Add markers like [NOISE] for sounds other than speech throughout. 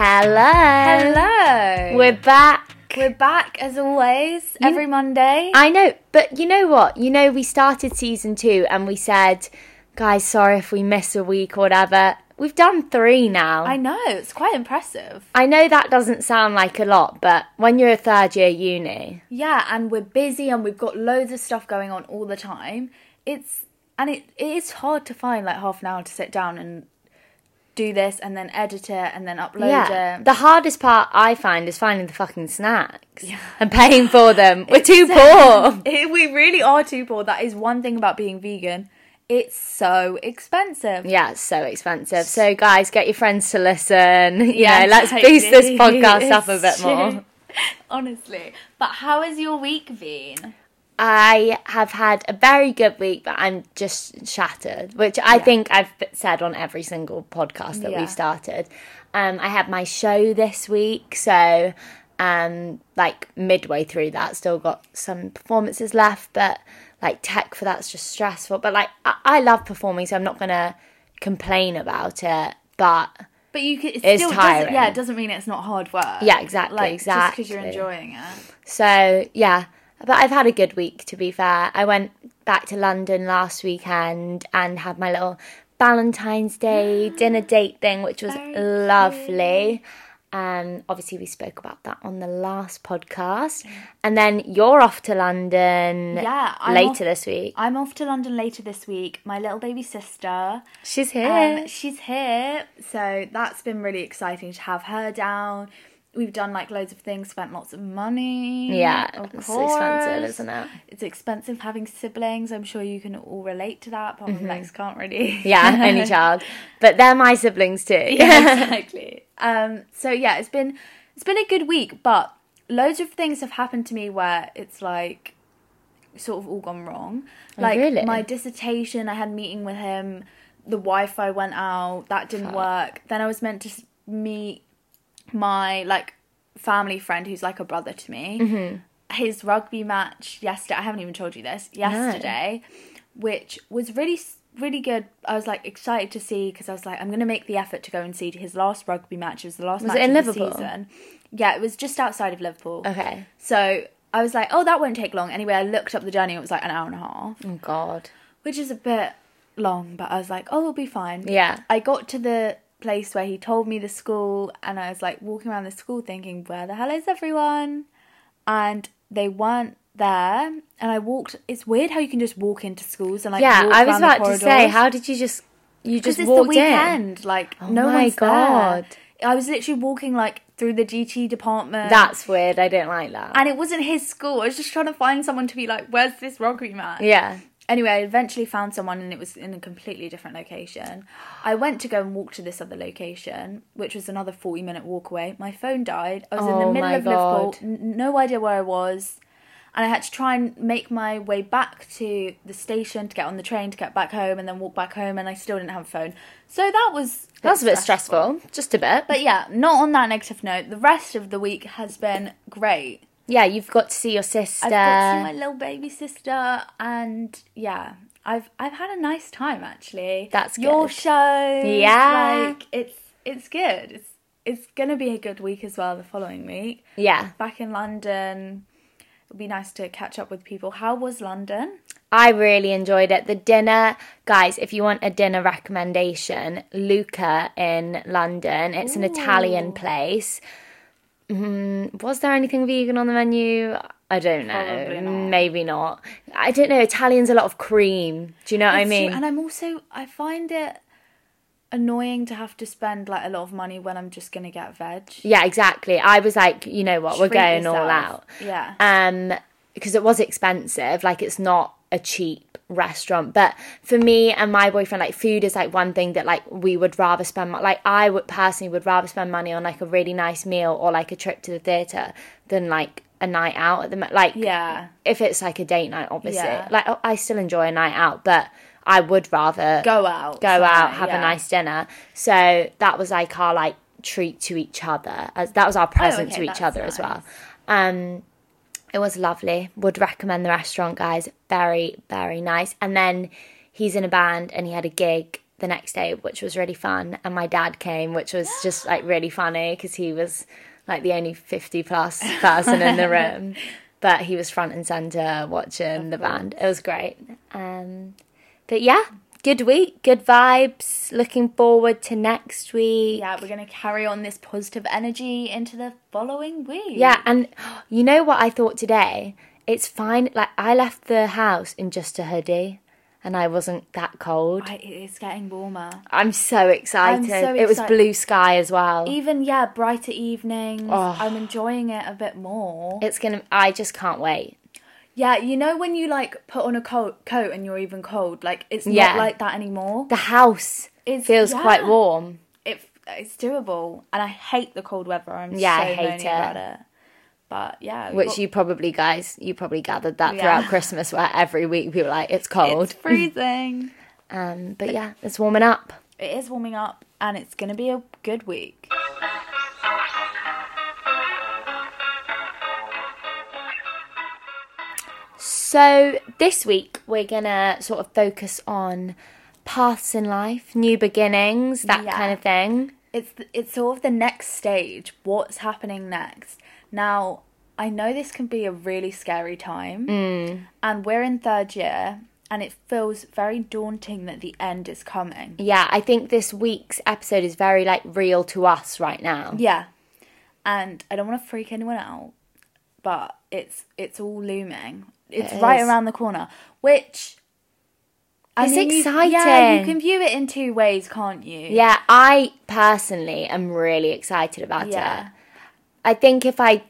Hello. Hello. We're back. We're back as always every Monday. I know, but you know what? You know, we started season two and we said, guys, sorry if we miss a week or whatever. We've done three now. I know it's quite impressive. I know that doesn't sound like a lot, but when you're a third year uni, Yeah, and we're busy and we've got loads of stuff going on all the time. It's and it, it is hard to find like half an hour to sit down and do this and then edit it and then upload yeah. it. The hardest part I find is finding the fucking snacks and paying for them. [LAUGHS] We're too poor. we really are too poor. That is one thing about being vegan. It's so expensive. Yeah, it's so expensive. So, guys, get your friends to listen. [LAUGHS] Yeah, know, let's boost this [LAUGHS] podcast up a bit more. Honestly. But how has your week been? I have had a very good week, but I'm just shattered, which I Yeah. think I've said on every single podcast that Yeah. we've started. Um, I had my show this week, so um, like midway through that, still got some performances left, but like tech for that's just stressful. But like I, I love performing, so I'm not gonna complain about it. But But you can, it It's still tiring. doesn't, yeah, it doesn't mean it's not hard work. Yeah, exactly, Like, just because you're enjoying it. So yeah, but I've had a good week to be fair. I went back to London last weekend and had my little Valentine's Day [GASPS] dinner date thing, which was lovely. Um, obviously we spoke about that on the last podcast, and then you're off to London Yeah, I'm later off- this week. I'm off to London later this week. My little baby sister, She's here. um, she's here, so that's been really exciting to have her down. We've done like loads of things, spent lots of money. yeah, of it's course. expensive, isn't it? It's expensive having siblings. I'm sure you can all relate to that. But Lex can't really. Mm-hmm. [LAUGHS] Yeah, only [LAUGHS] child, but they're my siblings too. yeah, [LAUGHS] exactly. Um, so yeah, it's been it's been a good week, but loads of things have happened to me where it's like sort of all gone wrong. Like Oh, really? my dissertation, I had a meeting with him. The Wi-Fi went out. That didn't Fuck. work. Then I was meant to meet my like family friend who's like a brother to me. Mm-hmm. His rugby match yesterday. I haven't even told you this. Yesterday, which was really really good. I was like excited to see because I was like I'm gonna make the effort to go and see his last rugby match. It was the last Was match it in of Liverpool? the season. Yeah, it was just outside of Liverpool. Okay. So I was like, oh, that won't take long. Anyway, I looked up the journey. It was like an hour and a half, Oh God. which is a bit long. But I was like, oh, we'll be fine. Yeah. I got to the place where he told me the school, and I was like walking around the school thinking, where the hell is everyone? And they weren't there. And I walked. It's weird how you can just walk into schools and like Yeah, I was about to say, how did you just you just it's walked the in? weekend. Like oh no my one's God. there. I was literally walking like through the DT department. That's weird. I don't like that. and it wasn't his school. I was just trying to find someone to be like, "Where's this rugby man?" yeah. Anyway, I eventually found someone, and it was in a completely different location. I went to go and walk to this other location, which was another forty-minute walk away. My phone died. I was in Oh the middle my of Liverpool, n- no idea where I was, and I had to try and make my way back to the station to get on the train to get back home, and then walk back home, and I still didn't have a phone. So that was That was a bit stressful. Just a bit. But yeah, not on that negative note. The rest of the week has been great. Yeah, you've got to see your sister. I've got to see my little baby sister, and yeah, I've I've had a nice time actually. That's your show. Yeah. like it's it's good. It's it's gonna be a good week as well. The following week, yeah. back in London. It'll be nice to catch up with people. How was London? I really enjoyed it. The dinner, guys, if you want a dinner recommendation, Luca in London. It's an Italian place. Mm, was there anything vegan on the menu? I don't know. Not. Maybe not. I don't know. Italian's a lot of cream. Do you know what I It's mean? And I'm also I find it annoying to have to spend like a lot of money when I'm just gonna get veg. yeah, exactly. I was like, you know what? We're Treat going all out. Yeah. um because it was expensive like it's not a cheap restaurant but for me and my boyfriend like food is like one thing that like we would rather spend like i would personally would rather spend money on like a really nice meal or like a trip to the theater than like a night out at the like yeah. if it's like a date night obviously Yeah. like oh, i still enjoy a night out but i would rather Go out. go out, have yeah. a nice dinner. So that was like our like treat to each other. As that was our present Oh, okay, to each other as well. nice. Um, it was lovely. Would recommend the restaurant, guys. Very very nice. And then he's in a band and he had a gig the next day, which was really fun. And my dad came, which was just like really funny because he was like the only 50 plus [LAUGHS] person in the room. But he was front and center watching the band. It was great. Um, but yeah, good week, good vibes. Looking forward to next week. Yeah, we're gonna carry on this positive energy into the following week. Yeah, and you know what I thought today? It's fine. Like I left the house in just a hoodie, and I wasn't that cold. I, it's getting warmer. I'm so excited. so It was blue sky as well. Even yeah, brighter evenings. Oh. I'm enjoying it a bit more. It's gonna. I just can't wait. Yeah, you know when you like put on a coat, coat and you're even cold. Like it's Yeah. not like that anymore. The house It's- feels yeah. quite warm. It it's doable, and I hate the cold weather. I'm Yeah, so I hate it. about it. But yeah, we've Which got- you probably guys, you probably gathered that Yeah. throughout Christmas, where every week people were like it's cold. it's freezing. [LAUGHS] Um, but yeah, it's warming up. it is warming up, and it's gonna be a good week. So this week we're gonna sort of focus on paths in life, new beginnings, that Yeah. kind of thing. it's it's sort of the next stage what's happening next now i know this can be a really scary time Mm. and we're in third year and it feels very daunting that the end is coming Yeah, I think this week's episode is very like real to us right now. yeah and i don't want to freak anyone out but it's it's all looming it's It right is. around the corner which I It's you- yeah, you can view it in two ways, can't you? Yeah, I personally am really excited about Yeah. it. I think if I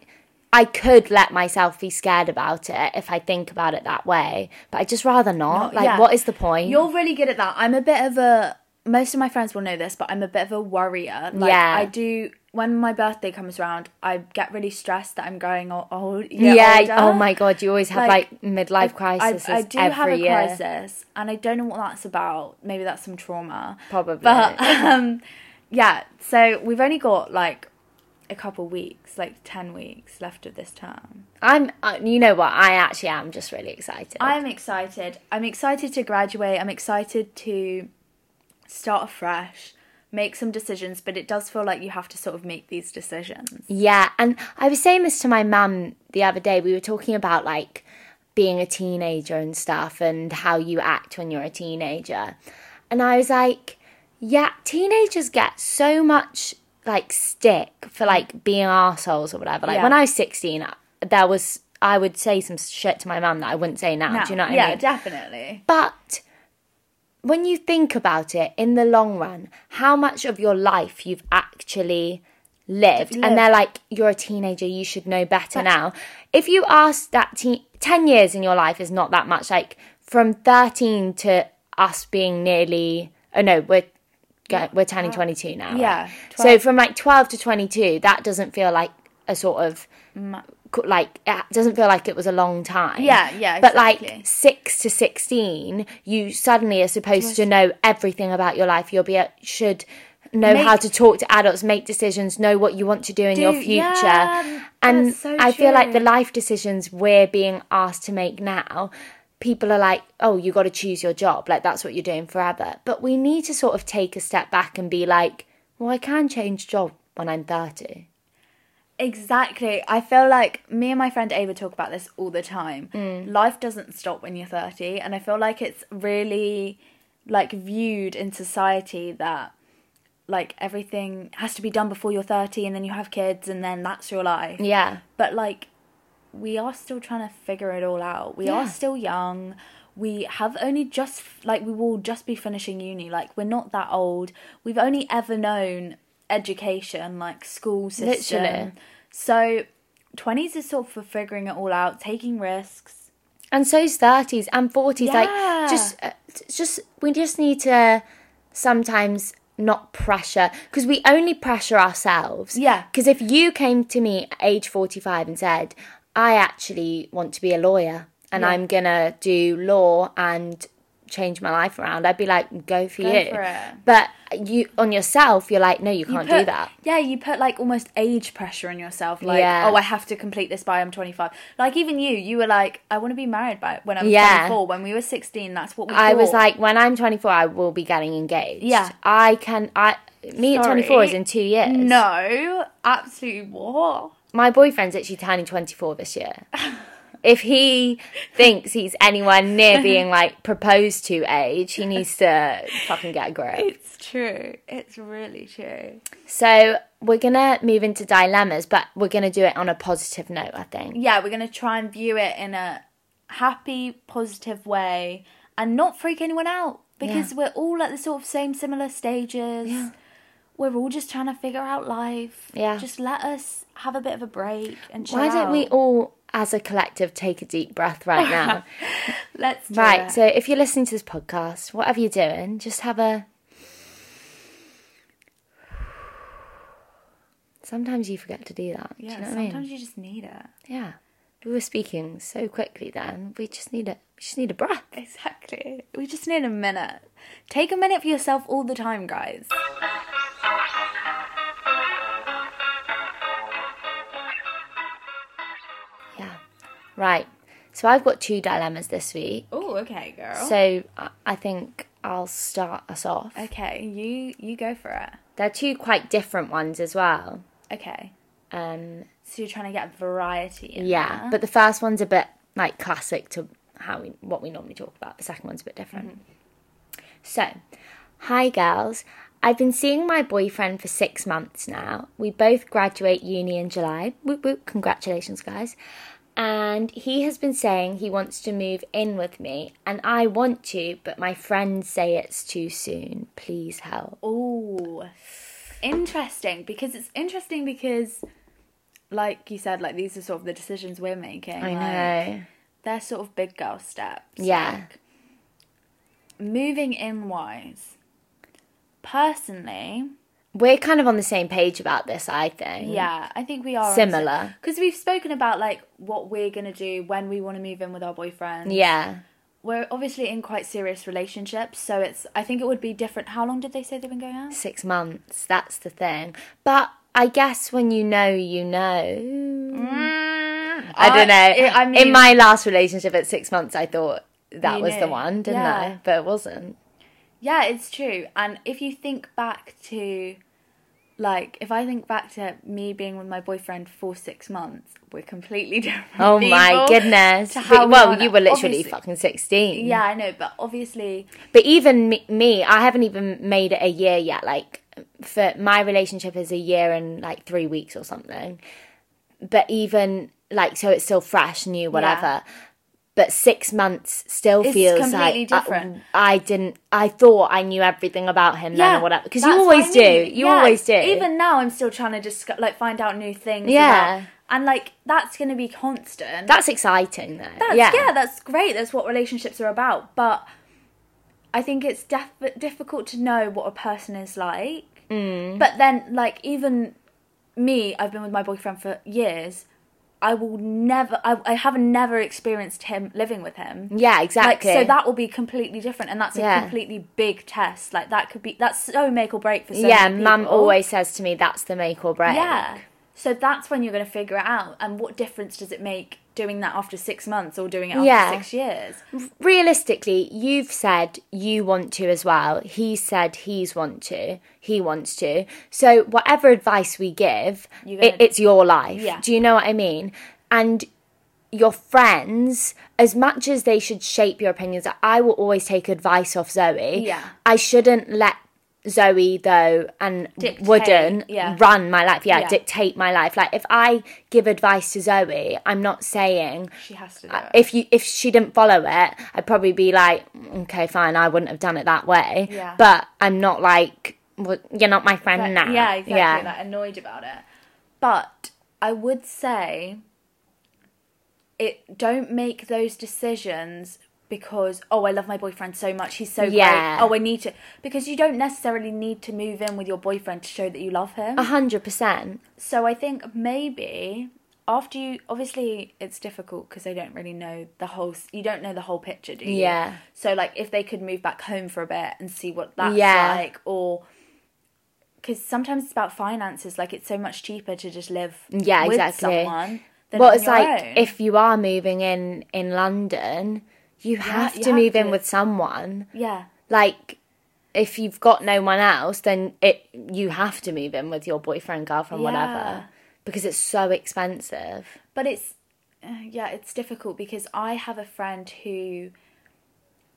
I could let myself be scared about it if I think about it that way, but I just rather not. like yeah. what is the point? You're really good at that. I'm a bit of a. Most of my friends will know this, but I'm a bit of a worrier. Like, Yeah. I do. When my birthday comes around, I get really stressed that I'm growing old. yeah, older. oh my god, you always have like, Like, midlife I, crises I do every have a year. crisis, and I don't know what that's about. Maybe that's some trauma. Probably. But um, yeah. So we've only got like a couple weeks, like ten weeks left of this term. I'm uh, you know what? I actually am just really excited. I'm excited. I'm excited to graduate. I'm excited to start afresh, make some decisions, but it does feel like you have to sort of make these decisions. Yeah, and I was saying this to my mum the other day. We were talking about like being a teenager and stuff and how you act when you're a teenager. And I was like, yeah, teenagers get so much like stick for like being assholes or whatever. Like Yeah. when I was 16, there was I would say some shit to my mum that I wouldn't say now. Now, Do you know what yeah, I mean? definitely. But when you think about it in the long run, how much of your life you've actually lived, Lived. and they're like, you're a teenager, you should know better now. If you ask that teen, 10 years in your life is not that much. Like from 13 to us being nearly, oh no, we're, go- we're turning 22 now. right? Yeah, So from like 12 to 22, that doesn't feel like a sort of, like, it doesn't feel like it was a long time. Yeah, yeah, But like six to sixteen, you suddenly are supposed to know everything about your life. You'll be a, should know Make- how to talk to adults, make decisions, know what you want to do in your future. yeah, and so I feel like the life decisions we're being asked to make now. People are like, oh, you got to choose your job. Like, that's what you're doing forever. But we need to sort of take a step back and be like, well, I can change job when I'm 30. Exactly. I feel like me and my friend Ava talk about this all the time. Mm. Life doesn't stop when you're 30, and I feel like it's really like viewed in society that like everything has to be done before you're 30 and then you have kids and then that's your life. Yeah. But like we are still trying to figure it all out. We are still young. We have only just like we will just be finishing uni. Like we're not that old. We've only ever known education, like school system. Literally. So 20s is sort of for figuring it all out, taking risks. and so's 30s and 40s Yeah. like just uh, just we just need to sometimes not pressure because we only pressure ourselves Yeah. because if you came to me at age 45 and said i actually want to be a lawyer and Yeah. i'm gonna do law and change my life around, I'd be like, go for Go you. for it. But you on yourself, you're like, no, you can't do put- that. Yeah, you put like almost age pressure on yourself. Like, Yeah. oh, I have to complete this by I'm 25. Like even you, you were like, I want to be married by when I'm Yeah. 24. When we were 16, that's what we. I was like, when I'm 24, I will be getting engaged. Yeah. I can. I me at 24 is in two years. no, absolutely what? my boyfriend's actually turning 24 this year. [LAUGHS] if he thinks he's anywhere near being like proposed to age, he needs to fucking get a grip. It's true. It's really true. So we're gonna move into dilemmas, but we're gonna do it on a positive note, I think. Yeah, we're gonna try and view it in a happy, positive way, and not freak anyone out because we're all at the sort of same similar stages. Yeah. We're all just trying to figure out life. Yeah. Just let us have a bit of a break and chill Why don't we all, as a collective, take a deep breath right [LAUGHS] now? Let's do it. right. it. So if you're listening to this podcast, whatever you're doing, just have a. Sometimes you forget to do that. do yeah, you know what I sometimes mean? you just need it. Yeah. We were speaking so quickly then. We just need a we just need a breath. Exactly. We just need a minute. Take a minute for yourself all the time, guys. Right. So I've got two dilemmas this week. Oh, okay, girl. So I- think I'll start us off. okay, you you go for it. They're two quite different ones as well. Okay. Um So you're trying to get variety in yeah, there. but the first one's a bit like classic to how we what we normally talk about. The second one's a bit different. So, hi girls. I've been seeing my boyfriend for six months now. We both graduate uni in July. Whoop whoop, congratulations, guys. And he has been saying he wants to move in with me, and I want to, but my friends say it's too soon. Please help. Oh, interesting. Because it's interesting because, like you said, like these are sort of the decisions we're making. I like, know. they're sort of big girl steps. Yeah. Like, moving in wise, personally, We're kind of on the same page about this, I think. yeah, I think we are Similar. because we've spoken about like what we're gonna do when we want to move in with our boyfriend. Yeah. we're obviously in quite serious relationships, so it's. I think it would be different. How long did they say they've been going out? Six months. That's the thing. But I guess when you know, you know. Mm. I don't know. I- I mean- in my last relationship at six months, I thought that was the one, didn't Yeah. I? But it wasn't. Yeah, it's true. And if you think back to, like, if I think back to me being with my boyfriend for six months, we're completely [LAUGHS] different. Oh my goodness. We well, you were literally Obviously- fucking 16. Yeah, I know, but obviously, But even me, me, I haven't even made it a year yet. Like, for my relationship is a year and like three weeks or something. But even like, so it's still fresh, new, whatever. But six months still It's feels completely like different. I didn't. I thought I knew everything about him then or whatever. Because you always I do. You Yeah, always do. Even now, I'm still trying to just like find out new things. Yeah. about- and like that's going to be constant. that's exciting though. That's, yeah. yeah. that's great. That's what relationships are about. But I think it's def- difficult to know what a person is like. Mm. But then, like, even me, I've been with my boyfriend for years. I will never, I, I have never experienced him living with him. Yeah, Like, exactly. so that will be completely different, and that's a Yeah. completely big test. Like, that could be, that's so make or break for so yeah, mum always says to me that's the make or break. Yeah. So that's when you're going to figure it out. And what difference does it make doing that after six months or doing it after Yeah. six years? realistically, you've said you want to as well. He said he's want to. He wants to. So whatever advice we give, it, it's your life. Yeah. Do you know what I mean? And your friends, as much as they should shape your opinions, I will always take advice off Zoe. Yeah. I shouldn't let Zoe though and Dictate, wouldn't yeah. run my life. Yeah, Yeah. dictate my life. Like if I give advice to Zoe, I'm not saying She has to do it. if you if she didn't follow it, I'd probably be like, okay, fine, I wouldn't have done it that way. Yeah. But I'm not like, well, you're not my friend Like, now. Yeah, exactly. Yeah. Like annoyed about it. But I would say it don't make those decisions because oh I love my boyfriend so much he's so Yeah. great oh I need to because you don't necessarily need to move in with your boyfriend to show that you love him A hundred percent. so I think maybe after you obviously it's difficult because they don't really know the whole you don't know the whole picture do you Yeah. so like if they could move back home for a bit and see what that's Yeah. like or because sometimes it's about finances like it's so much cheaper to just live Yeah, with exactly. someone than well it's like own. if you are moving in in london you have you to have move in with someone. Yeah. Like if you've got no one else then it you have to move in with your boyfriend girlfriend Yeah. whatever because it's so expensive. But it's uh, yeah it's difficult because i have a friend who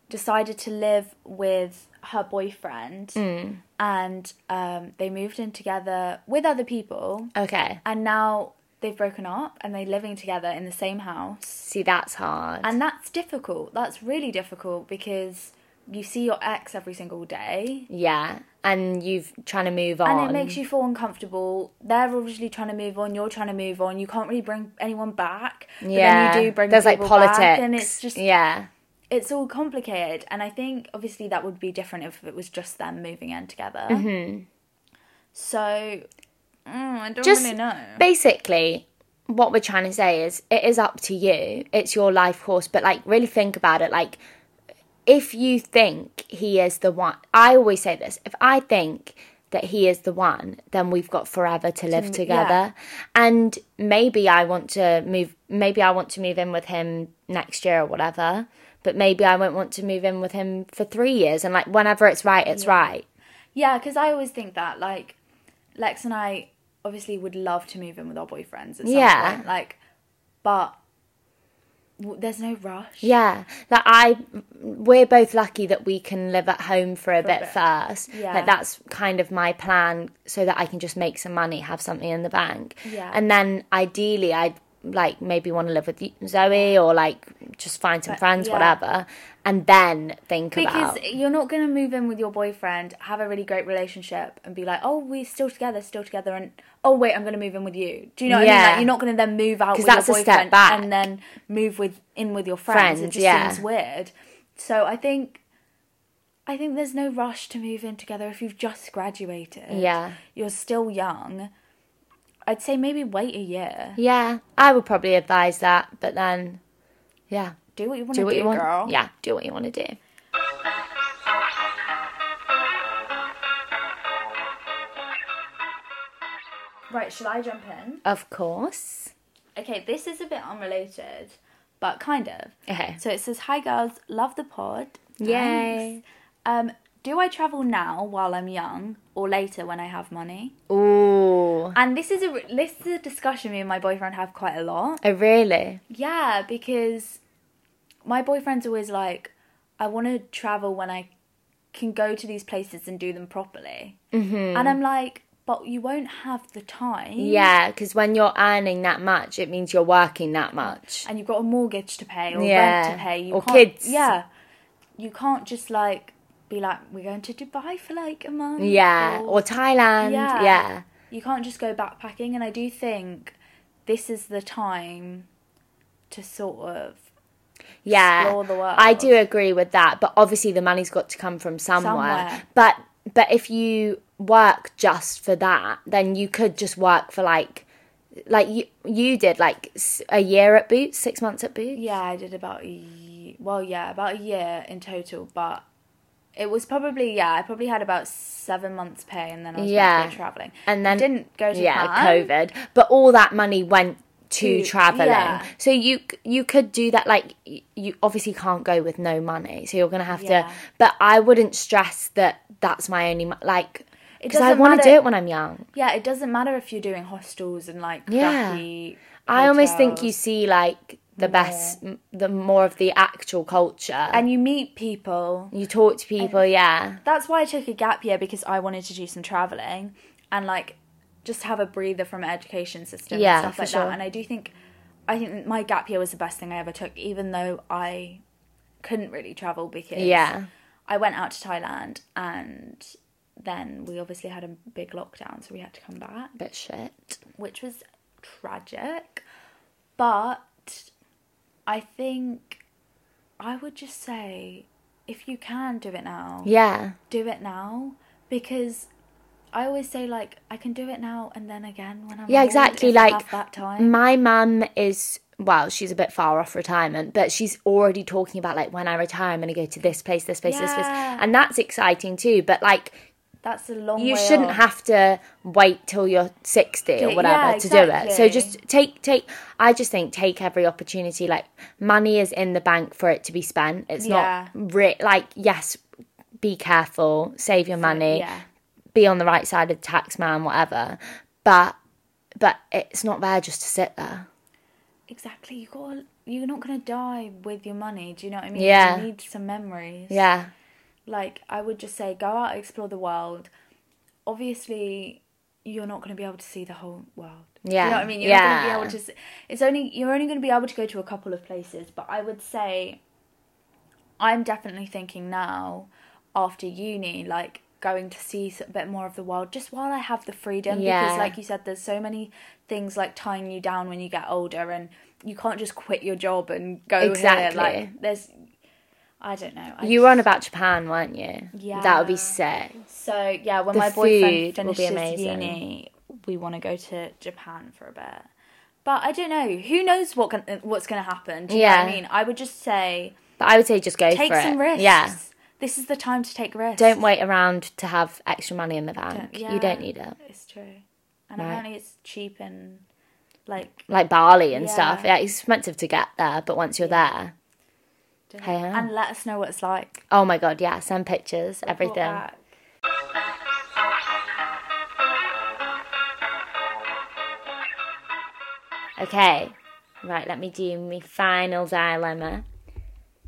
decided to live with her boyfriend Hmm. and um, they moved in together with other people. Okay. And now they've broken up and they're living together in the same house. See that's hard. And that's difficult. That's really difficult because you see your ex every single day. Yeah and you've trying to move on and it makes you feel uncomfortable. They're obviously trying to move on. You're trying to move on. You can't really bring anyone back. But yeah then you do bring there's like politics back and it's just yeah. it's all complicated. And i think obviously that would be different if it was just them moving in together. Mm-hmm. so mm, i don't just really know. basically what we're trying to say is it is up to you. It's your life course. But like really think about it. Like if you think he is the one i always say this if i think that he is the one then we've got forever to live yeah. together. And maybe i want to move maybe i want to move in with him next year or whatever. But maybe i won't want to move in with him for three years. And like whenever it's right it's right. Yeah, because I always think that like Lex and I obviously would love to move in with our boyfriends at some Yeah. point, like, but there's no rush. Yeah, like I, we're both lucky that we can live at home for a bit, bit. first. Yeah. Like that's kind of my plan, so that I can just make some money, have something in the bank. Yeah. and then ideally, I'd like maybe want to live with Zoe or like just find some friends, yeah. whatever, and then think about it Because about. you're not going to move in with your boyfriend, have a really great relationship, and be like, oh, we're still together, still together, and oh, wait, I'm going to move in with you. Do you know what I mean? Yeah. Like, you're not going to then move out 'Cause with that's your a step back. and then move with in with your friends. it just yeah. seems weird. So I think. I think there's no rush to move in together if you've just graduated. Yeah. You're still young. I'd say maybe wait a year. Yeah, I would probably advise that, but then, yeah, Do what you want do to what do, you want. girl. Yeah, do what you want to do. Right, should I jump in? Of course. Okay, this is a bit unrelated, but kind of. Okay. So it says, "Hi girls, love the pod. Yay. Thanks. Um, do I travel now while I'm young, or later when I have money?" Ooh. And this is a this is a discussion me and my boyfriend have quite a lot. Oh, really? Yeah, because my boyfriend's always like, "I want to travel when I can go to these places and do them properly," mm-hmm. and I'm like, "But you won't have the time." Yeah, because when you're earning that much, it means you're working that much. and you've got a mortgage to pay or Yeah. rent to pay. You Or kids. Yeah, you can't just like be like, we're going to Dubai for like a month. Yeah, or Thailand. Yeah. Yeah. you can't just go backpacking. And I do think this is the time to sort of Yeah. Explore the world. I do agree with that, but obviously the money's got to come from somewhere. Somewhere. But but if you work just for that, then you could just work for like like you you did like a year at Boots, 6 months at Boots. yeah, I did about a well, yeah, about a year in total, but. It was probably yeah. I probably had about seven months' pay, and then I was Yeah. traveling. And then didn't go to yeah, Japan. COVID. But all that money went to, To- traveling. yeah. So you you could do that like you obviously can't go with no money. So you're going to have Yeah. to but I wouldn't stress that that's my only like because I want to do it when I'm young. Yeah, it doesn't matter if you're doing hostels and like Yeah. I almost think you see like the best the more of the actual culture. and you meet people. you talk to people, yeah. That's why I took a gap year because I wanted to do some traveling and like just have a breather from an education system Yeah, and stuff like sure. that. And I do think I think my gap year was the best thing I ever took, even though I couldn't really travel because Yeah. I went out to Thailand and then we obviously had a big lockdown, so we had to come back. Bit shit. which was tragic. But I think I would just say if you can do it now, Yeah. do it now because I always say like I can do it now and then again when I'm Yeah, exactly, like, that time. My mum is well, she's a bit far off retirement, but she's already talking about like when I retire, I'm going to go to this place, this place, this place, and that's exciting too. But like, That's a long. you shouldn't off. have to wait till you're 60 or Yeah, whatever to do it. So just take take. I just think take every opportunity. Like money is in the bank for it to be spent. It's Yeah. not re- like yes, be careful, save your money, Yeah. be on the right side of the tax man, whatever. But but it's not there just to sit there. Exactly. You got. You're not gonna die with your money. Do you know what I mean? Yeah. You need some memories. Yeah. Like I would just say, go out, explore the world. Obviously, you're not gonna be able to see the whole world. Yeah. you know what I mean? You're not gonna be able to. s- It's only you're only gonna be able to go to a couple of places. But I would say, I'm definitely thinking now, after uni, like going to see a bit more of the world, just while I have the freedom. Yeah. Because, like you said, there's so many things like tying you down when you get older, and you can't just quit your job and go Exactly. here. Like there's. I don't know. I You were on about Japan, weren't you? Yeah. That would be sick. So yeah, when The my boyfriend food will be finishes uni, we want to go to Japan for a bit. But I don't know. Who knows what can, uh, what's going to happen? Do you know Yeah. what I mean? I would just say But I would say just go take some it. risks. Yeah. This is the time to take risks. Don't wait around to have extra money in the bank. yeah. You don't need it. It's true. And Right. apparently it's cheap and like Like Bali and Yeah. stuff. Yeah, it's expensive to get there, but once you're there, don't Hey, and let us know what it's like. oh my god, yeah, send pictures, Report everything. back. Okay, right, let me do my final dilemma.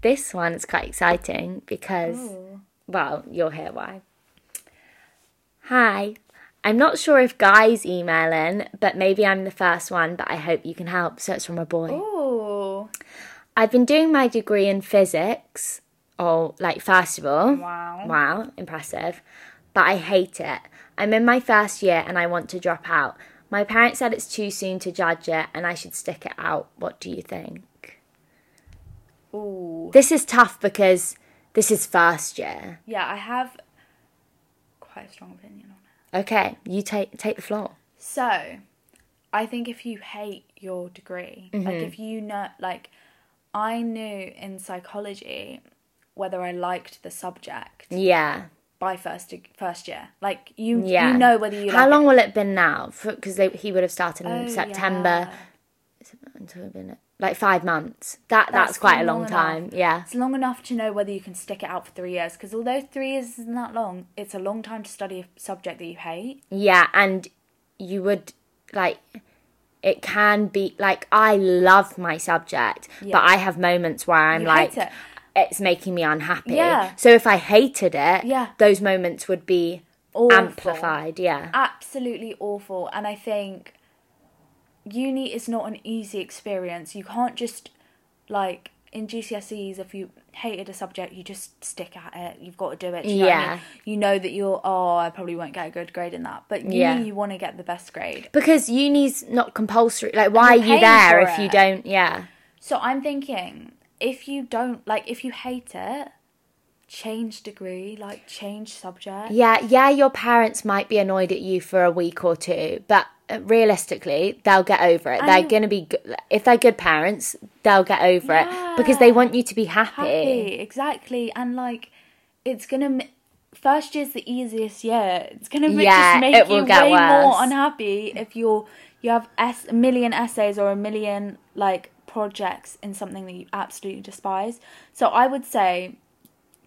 This one is quite exciting because, Ooh. well, you'll hear why. Hi, I'm not sure if guys email in, but maybe I'm the first one, but I hope you can help. So it's from a boy. Ooh. I've been doing my degree in physics, or like first of all. Wow. Wow, impressive. But I hate it. I'm in my first year and I want to drop out. My parents said it's too soon to judge it and I should stick it out. What do you think? Ooh. This is tough because this is first year. Yeah, I have quite a strong opinion on it. Okay, you take take the floor. So, I think if you hate your degree, like Mm-hmm. if you know, like, I knew in psychology whether I liked the subject Yeah, by first first year. Like you, yeah. you know whether you. How like long It. will it been now? Because he would have started in Oh, September yeah. like five months. That that's, That's quite a long long enough. time. Yeah. It's long enough to know whether you can stick it out for three years. Because although three years isn't that long, it's a long time to study a subject that you hate. Yeah, and you would like it can be like I love my subject, Yeah. but I have moments where I'm You like it. it's making me unhappy. Yeah. So if I hated it, Yeah. those moments would be Awful. amplified. Yeah. absolutely awful and i think uni is not an easy experience you can't just like in GCSEs if you hated a subject you just stick at it you've got to do it do you know what I Yeah. mean? you know that you're oh I probably won't get a good grade in that but uni Yeah. you want to get the best grade Because uni's not compulsory. Like why are you there if you don't yeah. so I'm thinking if you don't like if you hate it change degree like change subject Yeah, yeah, your parents might be annoyed at you for a week or two, but realistically, they'll get over it. And they're going to be good. If they're good parents, they'll get over it because they want you to be happy. happy exactly and like it's gonna m- first year's the easiest year it's gonna ma- Yeah, just make you way more unhappy if you're you have es- a million essays or a million like projects in something that you absolutely despise so i would say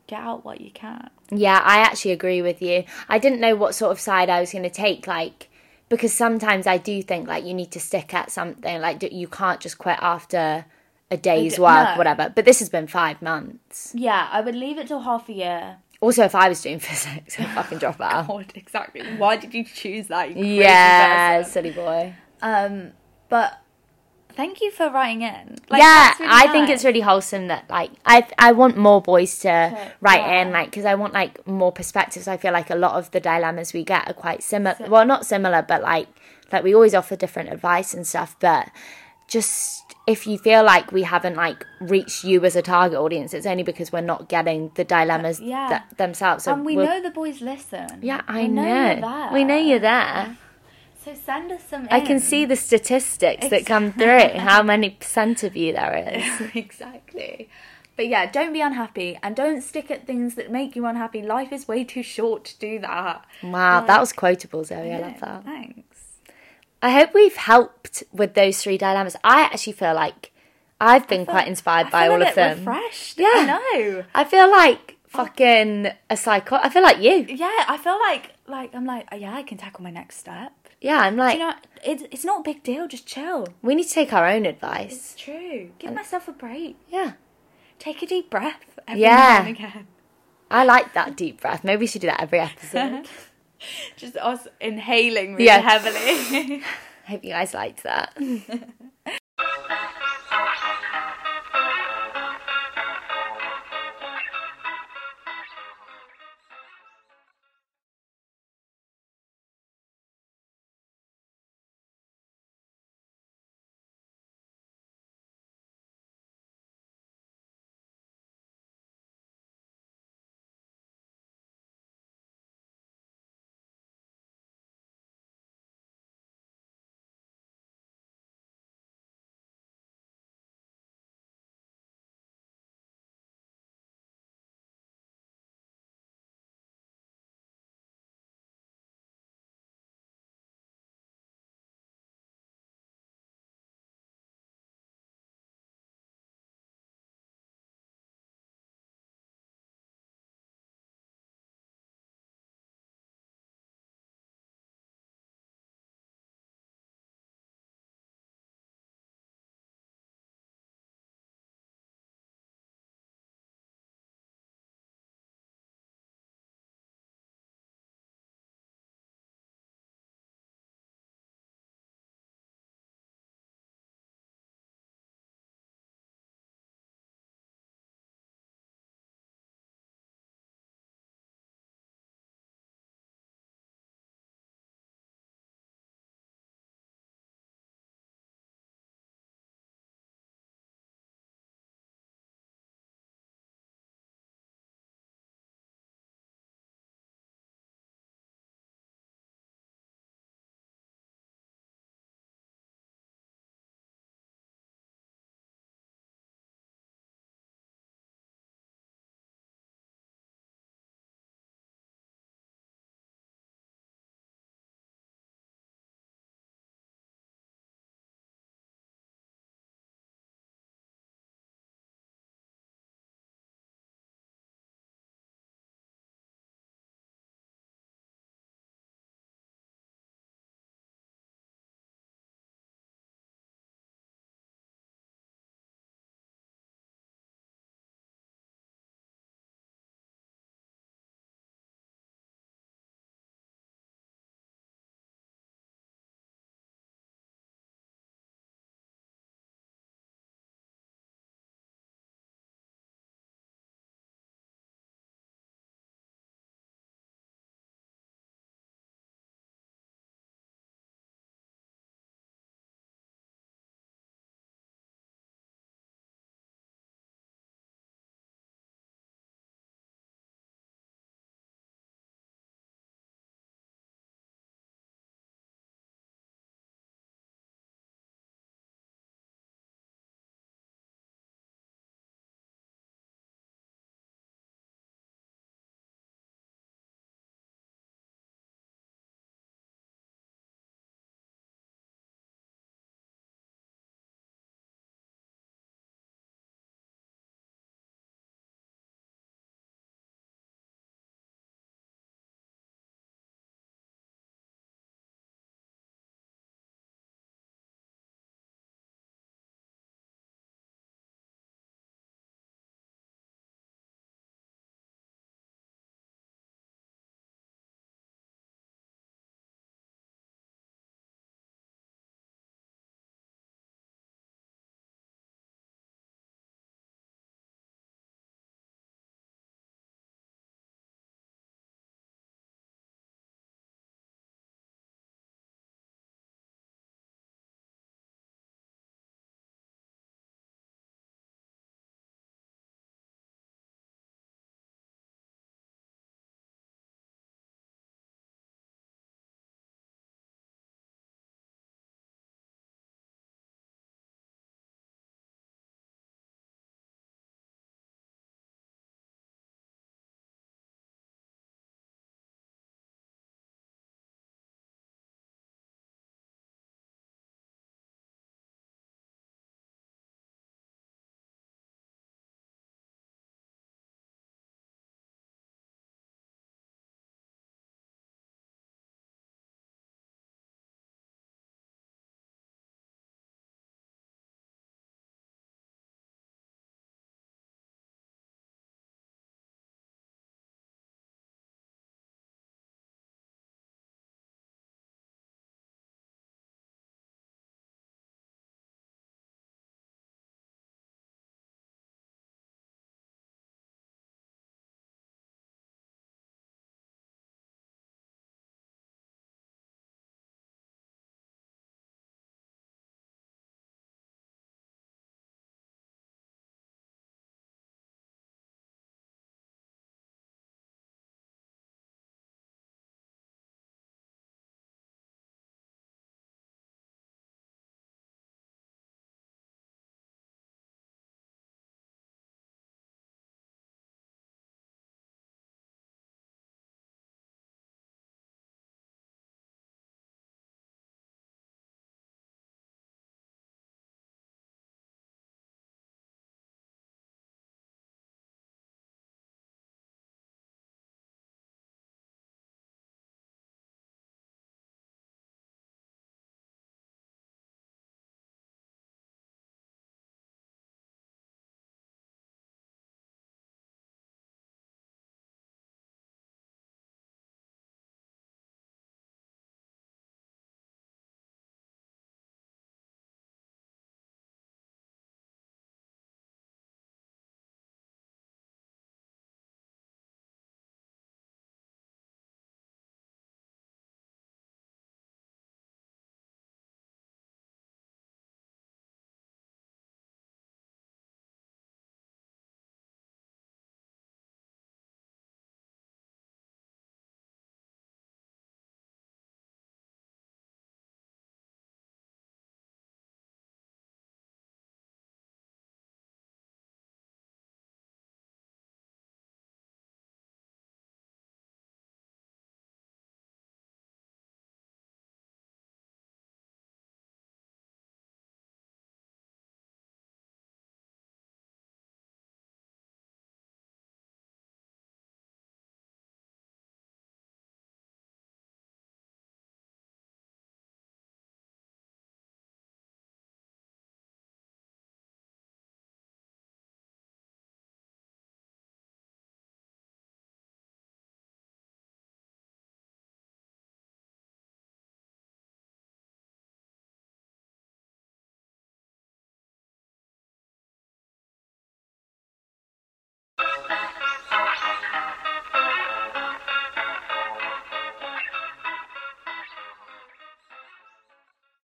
get out what you can Yeah, I actually agree with you. I didn't know what sort of side I was going to take, like, because sometimes I do think, like, you need to stick at something. Like, you can't just quit after a day's work, no. whatever. But this has been five months. yeah i would leave it till half a year Also, if I was doing [LAUGHS] physics, I'd fucking drop out. [LAUGHS] God, exactly why did you choose that you Yeah, person? silly boy. um but thank you for writing in Like, yeah, really I think it's really wholesome that like I I want more boys to write yeah. in like because I want like more perspectives. I feel like a lot of the dilemmas we get are quite similar. well, not similar, but like like we always offer different advice and stuff. But just if you feel like we haven't like reached you as a target audience, it's only because we're not getting the dilemmas Yeah. that themselves. So and we know the boys listen. Yeah, I We know. there. We know you're there. So send us some. I can see the statistics that come through. [LAUGHS] How many percent of you there is? [LAUGHS] exactly. But yeah, don't be unhappy and don't stick at things that make you unhappy. Life is way too short to do that. Wow, that was quotable, Zoe. I love that. Thanks. I hope we've helped with those three dilemmas. I actually feel like I've been quite inspired I by feel all of them. Refreshed. Yeah. I know. I feel like oh. fucking a psycho. I feel like you. Yeah, I feel like like I'm like oh, yeah, I can tackle my next step. Yeah, I'm like, you know, it's it's not a big deal. Just chill. we need to take our own advice. It's true. Give myself a break. Yeah. Take a deep breath. Every Yeah. Now and again. I like that deep breath. Maybe we should do that every episode. [LAUGHS] Just us inhaling really Yeah. heavily. [LAUGHS] Hope you guys liked that. [LAUGHS]